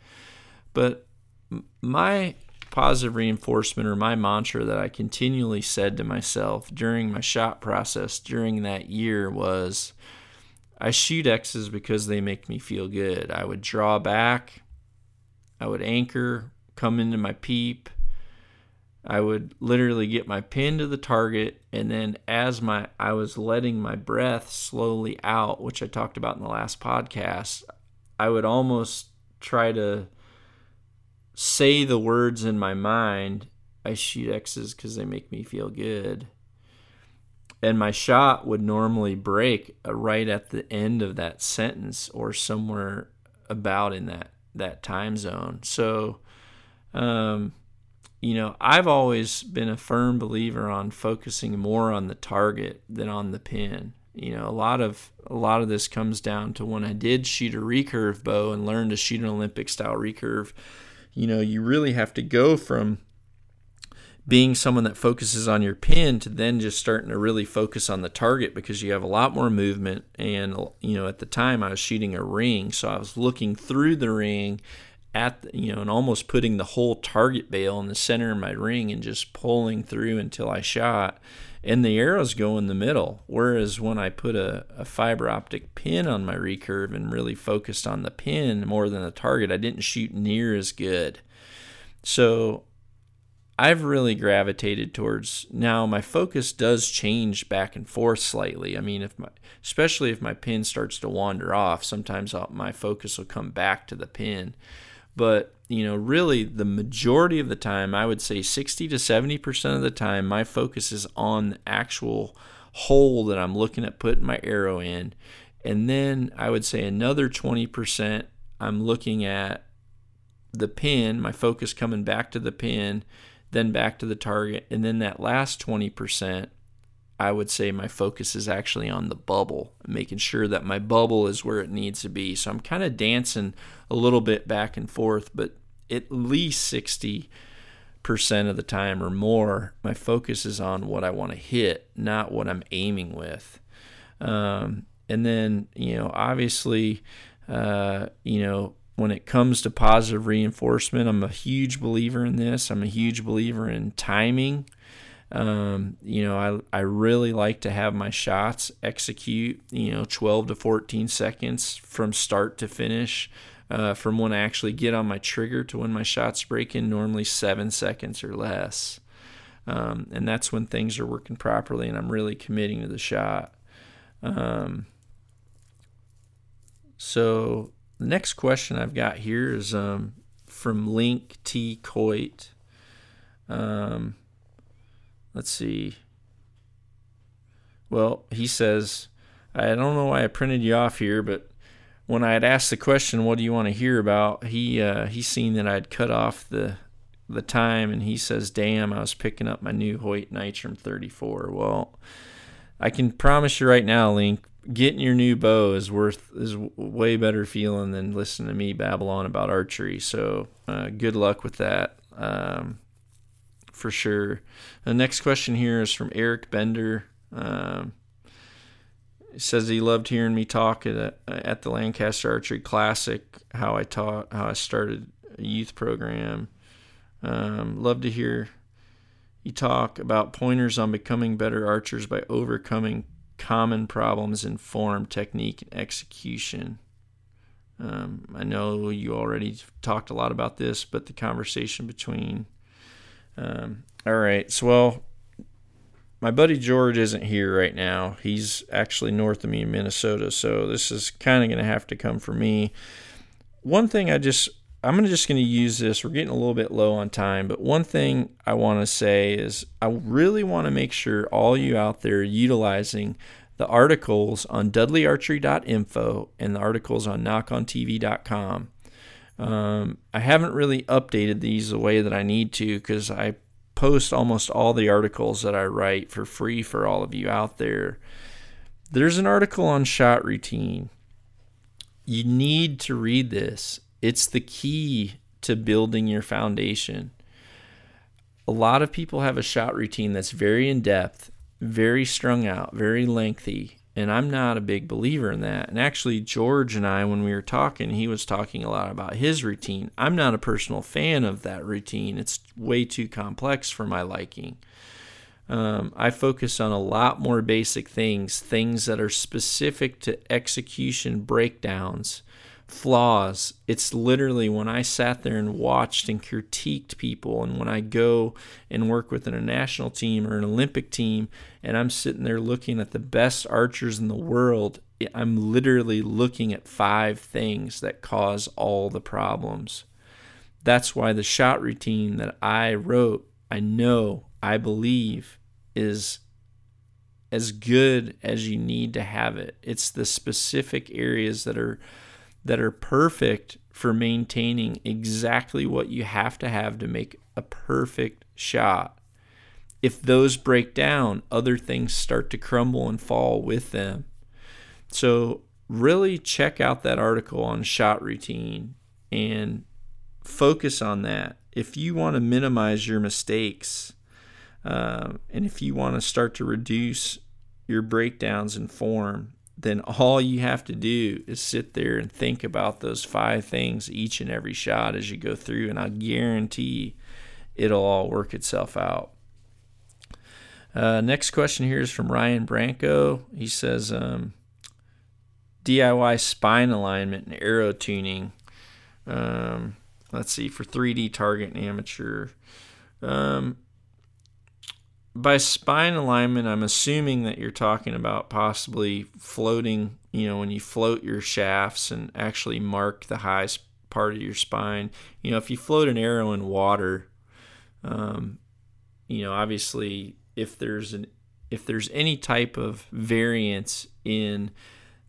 But my positive reinforcement or my mantra that I continually said to myself during my shot process during that year was I shoot X's because they make me feel good. I would draw back, I would anchor, come into my peep, I would literally get my pin to the target, and then as my I was letting my breath slowly out, which I talked about in the last podcast, I would almost try to say the words in my mind. I shoot X's because they make me feel good. And my shot would normally break uh, right at the end of that sentence or somewhere about in that that time zone. So um, you know, I've always been a firm believer on focusing more on the target than on the pin. You know, a lot of a lot of this comes down to when I did shoot a recurve bow and learned to shoot an Olympic style recurve. You know, you really have to go from being someone that focuses on your pin to then just starting to really focus on the target because you have a lot more movement and you know at the time I was shooting a ring so I was looking through the ring at you know and almost putting the whole target bale in the center of my ring and just pulling through until I shot and the arrows go in the middle whereas when I put a, a fiber optic pin on my recurve and really focused on the pin more than the target I didn't shoot near as good so I've really gravitated towards now my focus does change back and forth slightly. I mean, if my especially if my pin starts to wander off, sometimes I'll, my focus will come back to the pin. But, you know, really the majority of the time, I would say 60 to 70% of the time, my focus is on the actual hole that I'm looking at putting my arrow in. And then I would say another 20%, I'm looking at the pin, my focus coming back to the pin, then back to the target. And then that last 20%, I would say my focus is actually on the bubble, making sure that my bubble is where it needs to be. So I'm kind of dancing a little bit back and forth, but at least 60% of the time or more, my focus is on what I want to hit, not what I'm aiming with. Um, and then, you know, obviously, uh, you know, when it comes to positive reinforcement, I'm a huge believer in this. I'm a huge believer in timing. Um, you know, I, I really like to have my shots execute, you know, 12 to 14 seconds from start to finish. Uh, from when I actually get on my trigger to when my shots break in, normally seven seconds or less. Um, and that's when things are working properly and I'm really committing to the shot. Um, so the next question I've got here is um, from Link T. Coit. Um, let's see. Well, he says, I don't know why I printed you off here, but when I had asked the question, "What do you want to hear about?" he uh, he seen that I'd cut off the the time, and he says, "Damn, I was picking up my new Hoyt Nitrum 34." Well, I can promise you right now, Link, getting your new bow is worth is way better feeling than listening to me babble on about archery. So, uh, good luck with that. Um, for sure. The next question here is from Eric Bender. Um, says he loved hearing me talk at, a, at the Lancaster Archery Classic, how I taught, how I started a youth program. Um, love to hear you talk about pointers on becoming better archers by overcoming common problems in form, technique, and execution. Um, I know you already talked a lot about this, but the conversation between. Um, all right, so well, my buddy George isn't here right now. He's actually north of me in Minnesota, so this is kind of going to have to come from me. One thing I just I'm just going to use this. We're getting a little bit low on time, but one thing I want to say is I really want to make sure all you out there utilizing the articles on dudleyarchery.info and the articles on nockontv.com. Um, I haven't really updated these the way that I need to because I post almost all the articles that I write for free for all of you out there. There's an article on shot routine. You need to read this. It's the key to building your foundation. A lot of people have a shot routine that's very in depth very strung out, very lengthy. And I'm not a big believer in that. And actually, George and I, when we were talking, he was talking a lot about his routine. I'm not a personal fan of that routine, it's way too complex for my liking. Um, I focus on a lot more basic things, things that are specific to execution breakdowns flaws. It's literally when I sat there and watched and critiqued people, and when I go and work with a national team or an Olympic team, and I'm sitting there looking at the best archers in the world, I'm literally looking at five things that cause all the problems. That's why the shot routine that I wrote, I know, I believe, is as good as you need to have it. It's the specific areas that are that are perfect for maintaining exactly what you have to have to make a perfect shot. If those break down, other things start to crumble and fall with them. So, really check out that article on shot routine and focus on that. If you want to minimize your mistakes uh, and if you want to start to reduce your breakdowns in form, then all you have to do is sit there and think about those five things each and every shot as you go through, and I guarantee it'll all work itself out. Uh, next question here is from Ryan Branco. He says, um, DIY spine alignment and arrow tuning. Um, let's see, for 3D target and amateur. Um, by spine alignment, I'm assuming that you're talking about possibly floating, you know, when you float your shafts and actually mark the highest part of your spine. You know, if you float an arrow in water, um, you know, obviously if there's an if there's any type of variance in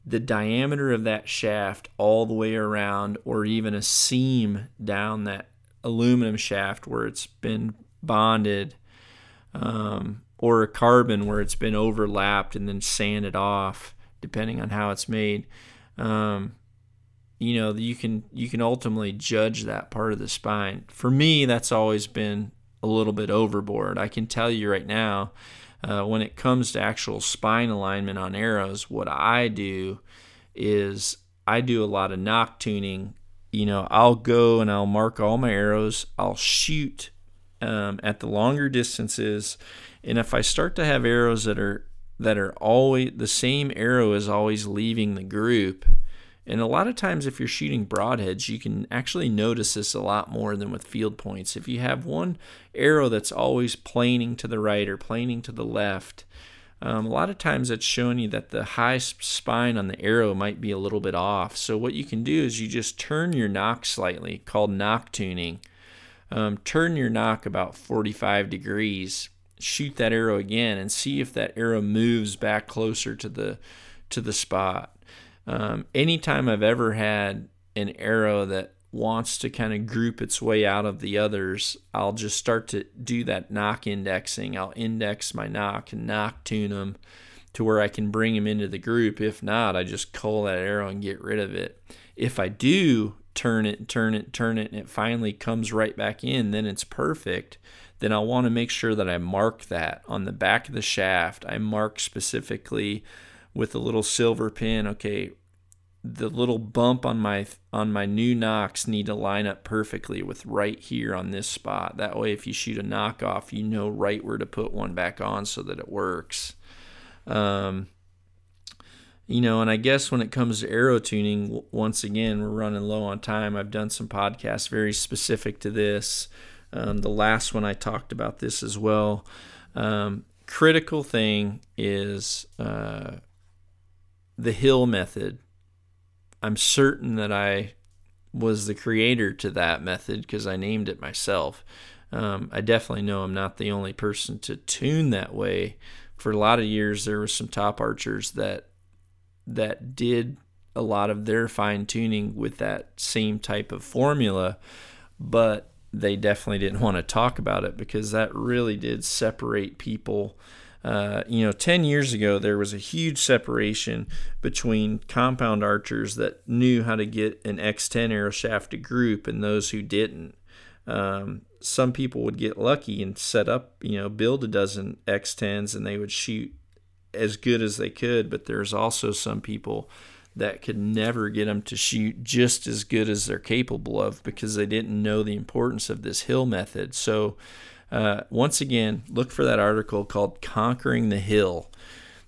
the diameter of that shaft all the way around or even a seam down that aluminum shaft where it's been bonded um, or a carbon where it's been overlapped and then sanded off, depending on how it's made. Um, you know, you can you can ultimately judge that part of the spine. For me, that's always been a little bit overboard. I can tell you right now, uh, when it comes to actual spine alignment on arrows, what I do is I do a lot of nock tuning. You know, I'll go and I'll mark all my arrows. I'll shoot um, at the longer distances. And if I start to have arrows that are that are always the same arrow is always leaving the group, and a lot of times if you're shooting broadheads, you can actually notice this a lot more than with field points. If you have one arrow that's always planing to the right or planing to the left, um, a lot of times it's showing you that the high spine on the arrow might be a little bit off. So what you can do is you just turn your nock slightly, called nock tuning, um, turn your nock about 45 degrees shoot that arrow again and see if that arrow moves back closer to the to the spot. Um, anytime i've ever had an arrow that wants to kind of group its way out of the others i'll just start to do that nock indexing. I'll index my nock and nock tune them to where i can bring them into the group. If not i just cull that arrow and get rid of it. If i do turn it, turn it, turn it, and it finally comes right back in, then it's perfect. Then I want to make sure that I mark that on the back of the shaft. I mark specifically with a little silver pin. Okay, the little bump on my on my new nocks need to line up perfectly with right here on this spot. That way, if you shoot a nock off, you know right where to put one back on so that it works. Um, you know, and I guess when it comes to arrow tuning, once again, we're running low on time. I've done some podcasts very specific to this. Um, the last one I talked about this as well. Um, critical thing is uh, the hill method I'm certain that I was the creator to that method because I named it myself. Um, I definitely know I'm not the only person to tune that way. For a lot of years, there were some top archers that that did a lot of their fine tuning with that same type of formula, but they definitely didn't want to talk about it because that really did separate people uh, you know, 10 years ago, there was a huge separation between compound archers that knew how to get an X10 arrow shaft to group and those who didn't. Um, some people would get lucky and set up, you know, build a dozen X10s and they would shoot as good as they could, but there's also some people that could never get them to shoot just as good as they're capable of because they didn't know the importance of this hill method. So, uh, once again, look for that article called Conquering the Hill.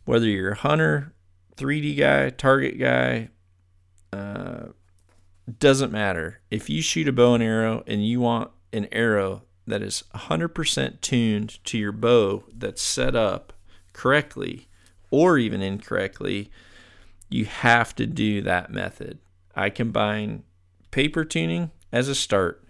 Whether you're a hunter, 3D guy, target guy, uh, doesn't matter. If you shoot a bow and arrow and you want an arrow that is 100% tuned to your bow that's set up correctly or even incorrectly, you have to do that method. I combine paper tuning as a start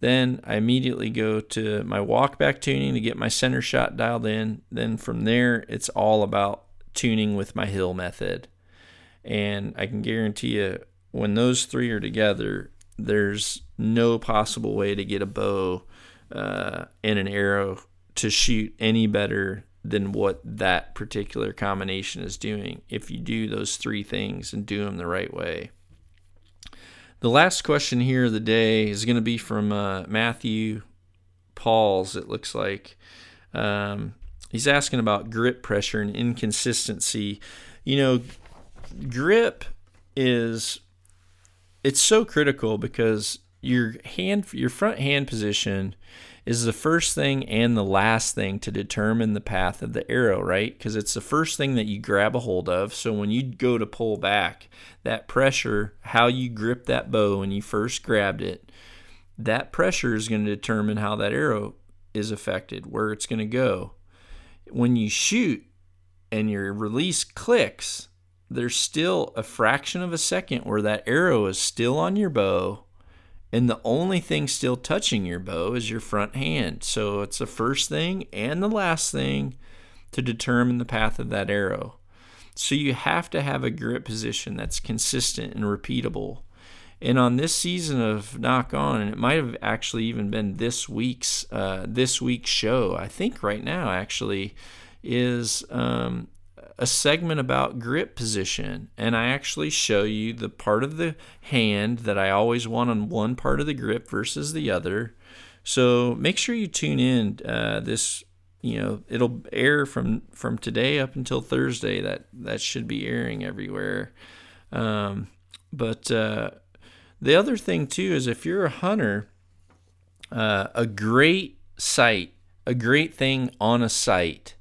then I immediately go to my walk back tuning to get my center shot dialed in. Then from there, it's all about tuning with my hill method. And I can guarantee you, when those three are together, there's no possible way to get a bow uh, and an arrow to shoot any better than what that particular combination is doing if you do those three things and do them the right way. The last question here of the day is going to be from uh, Matthew Pauls, it looks like. Um, he's asking about grip pressure and inconsistency. You know, grip is it's so critical because your hand your front hand position is the first thing and the last thing to determine the path of the arrow, right? Because it's the first thing that you grab a hold of. So when you go to pull back, that pressure, how you grip that bow when you first grabbed it, that pressure is going to determine how that arrow is affected, where it's going to go. When you shoot and your release clicks, there's still a fraction of a second where that arrow is still on your bow and the only thing still touching your bow is your front hand. So it's the first thing and the last thing to determine the path of that arrow. So you have to have a grip position that's consistent and repeatable. And on this season of Nock On, and it might have actually even been this week's uh, this week's show. I think right now actually is um, a segment about grip position, and I actually show you the part of the hand that I always want on one part of the grip versus the other. So make sure you tune in. Uh, this, you know, it'll air from from today up until Thursday. That that should be airing everywhere. Um, but uh, the other thing too is if you're a hunter, uh, a great sight, a great thing on a sight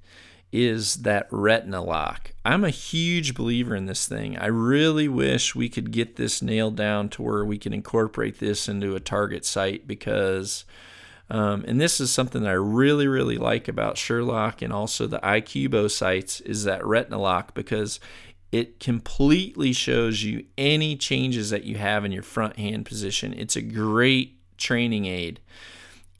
is that retina lock. I'm a huge believer in this thing. I really wish we could get this nailed down to where we can incorporate this into a target sight because, um, and this is something that I really, really like about Sherlock and also the iQBO sights is that retina lock because it completely shows you any changes that you have in your front hand position. It's a great training aid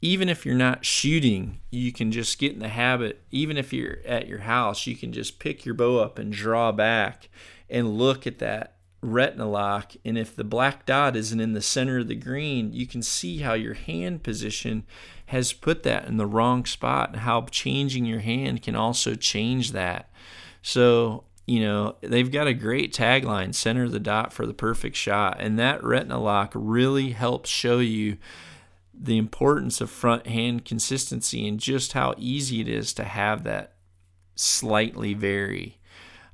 even if you're not shooting, you can just get in the habit. Even if you're at your house, you can just pick your bow up and draw back and look at that retina lock. And if the black dot isn't in the center of the green, you can see how your hand position has put that in the wrong spot and how changing your hand can also change that. So, you know, they've got a great tagline center the dot for the perfect shot. And that retina lock really helps show you the importance of front hand consistency and just how easy it is to have that slightly vary.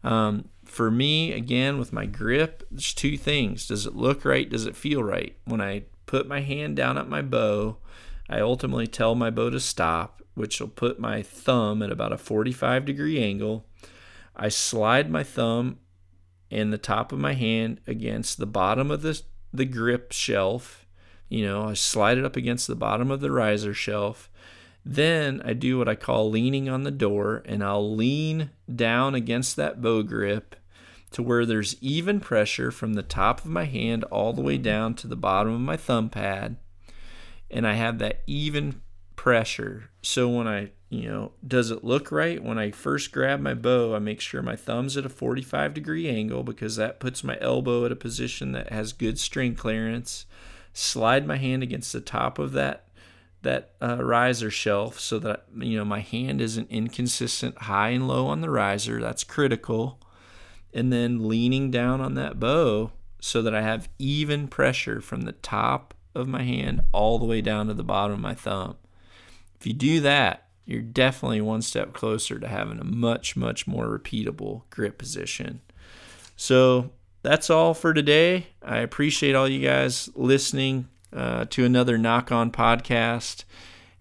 Um, for me, again, with my grip, there's two things. Does it look right? Does it feel right? When I put my hand down at my bow, I ultimately tell my bow to stop, which will put my thumb at about a 45 degree angle. I slide my thumb and the top of my hand against the bottom of the, the grip shelf. You know, I slide it up against the bottom of the riser shelf. Then I do what I call leaning on the door, and I'll lean down against that bow grip to where there's even pressure from the top of my hand all the way down to the bottom of my thumb pad. And I have that even pressure. So when I, you know, does it look right? When I first grab my bow, I make sure my thumb's at a 45 degree angle because that puts my elbow at a position that has good string clearance. Slide my hand against the top of that that uh, riser shelf so that you know my hand isn't inconsistent high and low on the riser. That's critical. And then leaning down on that bow so that I have even pressure from the top of my hand all the way down to the bottom of my thumb. If you do that you're definitely one step closer to having a much much more repeatable grip position. So that's all for today I appreciate all you guys listening uh, to another Nock On podcast.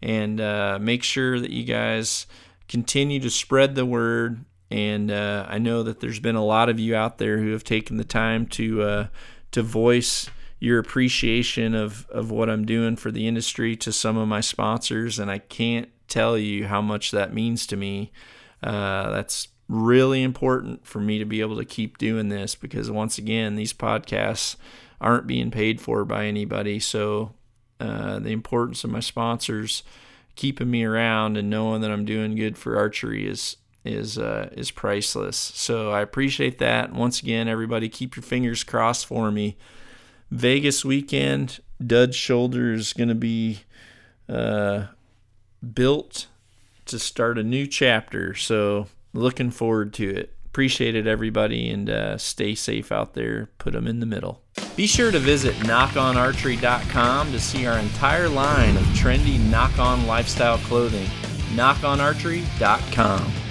And uh, make sure that you guys continue to spread the word. And uh, I know that there's been a lot of you out there who have taken the time to uh, to voice your appreciation of, of what I'm doing for the industry to some of my sponsors. And I can't tell you how much that means to me. Uh, that's really important for me to be able to keep doing this because once again, these podcasts aren't being paid for by anybody. So uh, the importance of my sponsors keeping me around and knowing that I'm doing good for archery is is uh, is priceless. So I appreciate that. Once again, everybody, keep your fingers crossed for me. Vegas weekend, Dud Shoulder is going to be uh, built to start a new chapter. So looking forward to it. Appreciate it, everybody, and uh, stay safe out there. Put them in the middle. Be sure to visit nockonarchery.com to see our entire line of trendy nock on lifestyle clothing. nockonarchery.com.